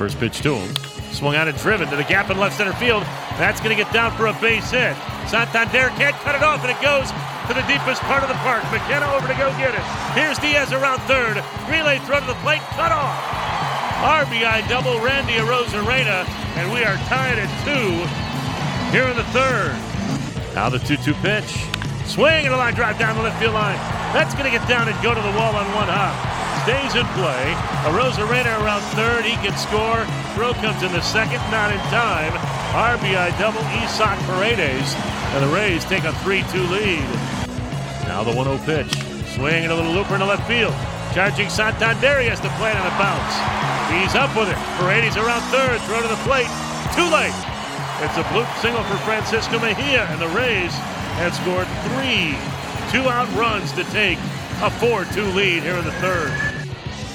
First pitch to him. Swung out and driven to the gap in left center field. That's going to get down for a base hit. Santander can't cut it off, and it goes to the deepest part of the park. McKenna over to go get it. Here's Diaz around third. Relay throw to the plate, cut off. RBI double Randy Arozarena, and we are tied at two here in the third. Now the 2 2 pitch. Swing and a line drive down the left field line. That's going to get down and go to the wall on one hop. Stays in play. Arozarena around third. He can score. Throw comes in the second, not in time. RBI double Isaac Paredes. And the Rays take a 3 2 lead. Now the 1 0 pitch. Swing and a little looper in the left field. Charging Santander. He has to play it on a bounce. He's up with it. Paredes around third. Throw to the plate. Too late. It's a bloop single for Francisco Mejia, and the Rays have scored three two-out runs to take a 4-2 lead here in the third.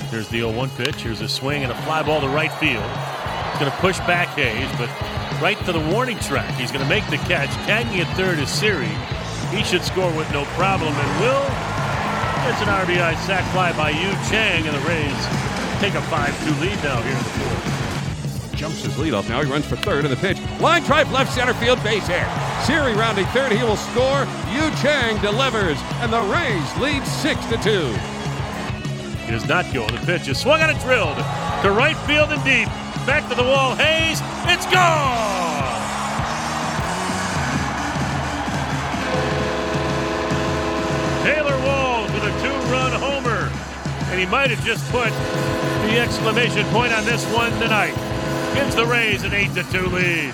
Here's the 0 1 pitch. Here's a swing and a fly ball to right field. He's going to push back Hays, but right to the warning track. He's going to make the catch. Tagging at third is Siri. He should score with no problem and will. It's an RBI sac fly by Yu Chang, and the Rays take a 5 2 lead now here in the fourth. Jumps his lead off now. He runs for third in the pitch. Line drive left center field base hit. Siri rounding third. He will score. Yu Chang delivers, and the Rays lead 6 to 2. It does not go. The pitch is swung on and drilled to right field and deep. Back to the wall. Hays, it's gone! Taylor Walls with a two-run homer, and he might have just put the exclamation point on this one tonight. Gives the Rays an eight-to-two lead.